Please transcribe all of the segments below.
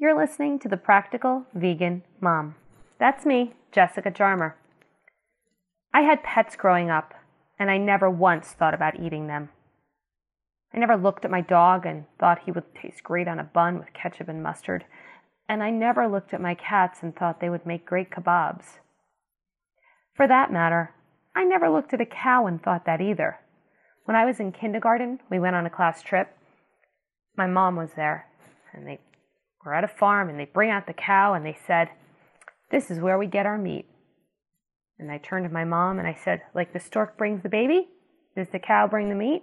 You're listening to the Practical Vegan Mom. That's me, Jessica Jarmer. I had pets growing up, and I never once thought about eating them. I never looked at my dog and thought he would taste great on a bun with ketchup and mustard, and I never looked at my cats and thought they would make great kebabs. For that matter, I never looked at a cow and thought that either. When I was in kindergarten, we went on a class trip. My mom was there, and they were at a farm, and they bring out the cow, and they said, This is where we get our meat. And I turned to my mom and I said, Like the stork brings the baby, does the cow bring the meat?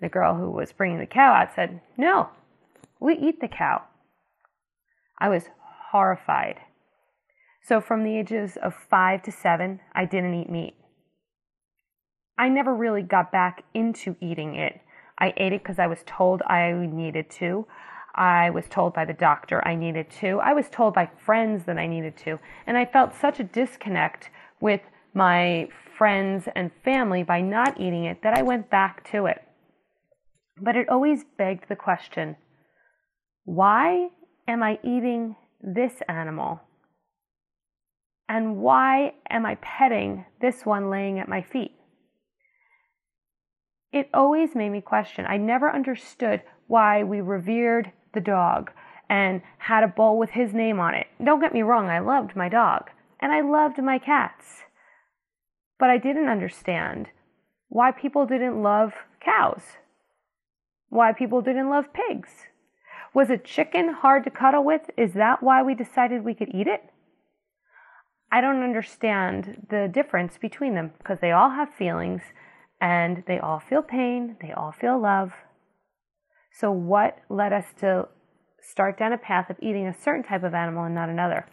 The girl who was bringing the cow out said, No, we eat the cow. I was horrified. So, from the ages of five to seven, I didn't eat meat. I never really got back into eating it. I ate it because I was told I needed to. I was told by the doctor I needed to. I was told by friends that I needed to. And I felt such a disconnect with my friends and family by not eating it that I went back to it. But it always begged the question why am I eating this animal? And why am I petting this one laying at my feet? It always made me question. I never understood why we revered the dog and had a bowl with his name on it. Don't get me wrong, I loved my dog and I loved my cats. But I didn't understand why people didn't love cows, why people didn't love pigs. Was a chicken hard to cuddle with? Is that why we decided we could eat it? I don't understand the difference between them because they all have feelings and they all feel pain, they all feel love. So, what led us to start down a path of eating a certain type of animal and not another?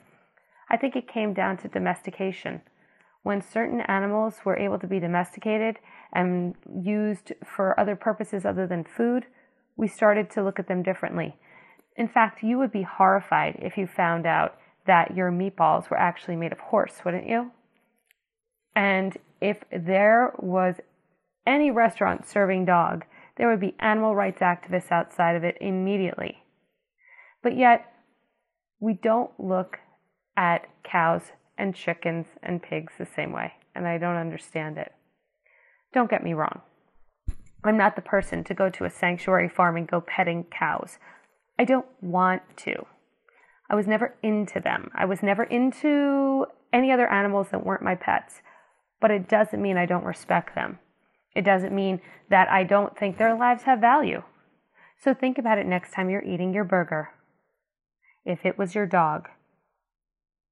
I think it came down to domestication. When certain animals were able to be domesticated and used for other purposes other than food, we started to look at them differently. In fact, you would be horrified if you found out that your meatballs were actually made of horse, wouldn't you? And if there was any restaurant serving dog, there would be animal rights activists outside of it immediately. But yet, we don't look at cows and chickens and pigs the same way, and I don't understand it. Don't get me wrong. I'm not the person to go to a sanctuary farm and go petting cows. I don't want to. I was never into them. I was never into any other animals that weren't my pets. But it doesn't mean I don't respect them. It doesn't mean that I don't think their lives have value. So think about it next time you're eating your burger. If it was your dog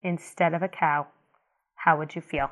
instead of a cow, how would you feel?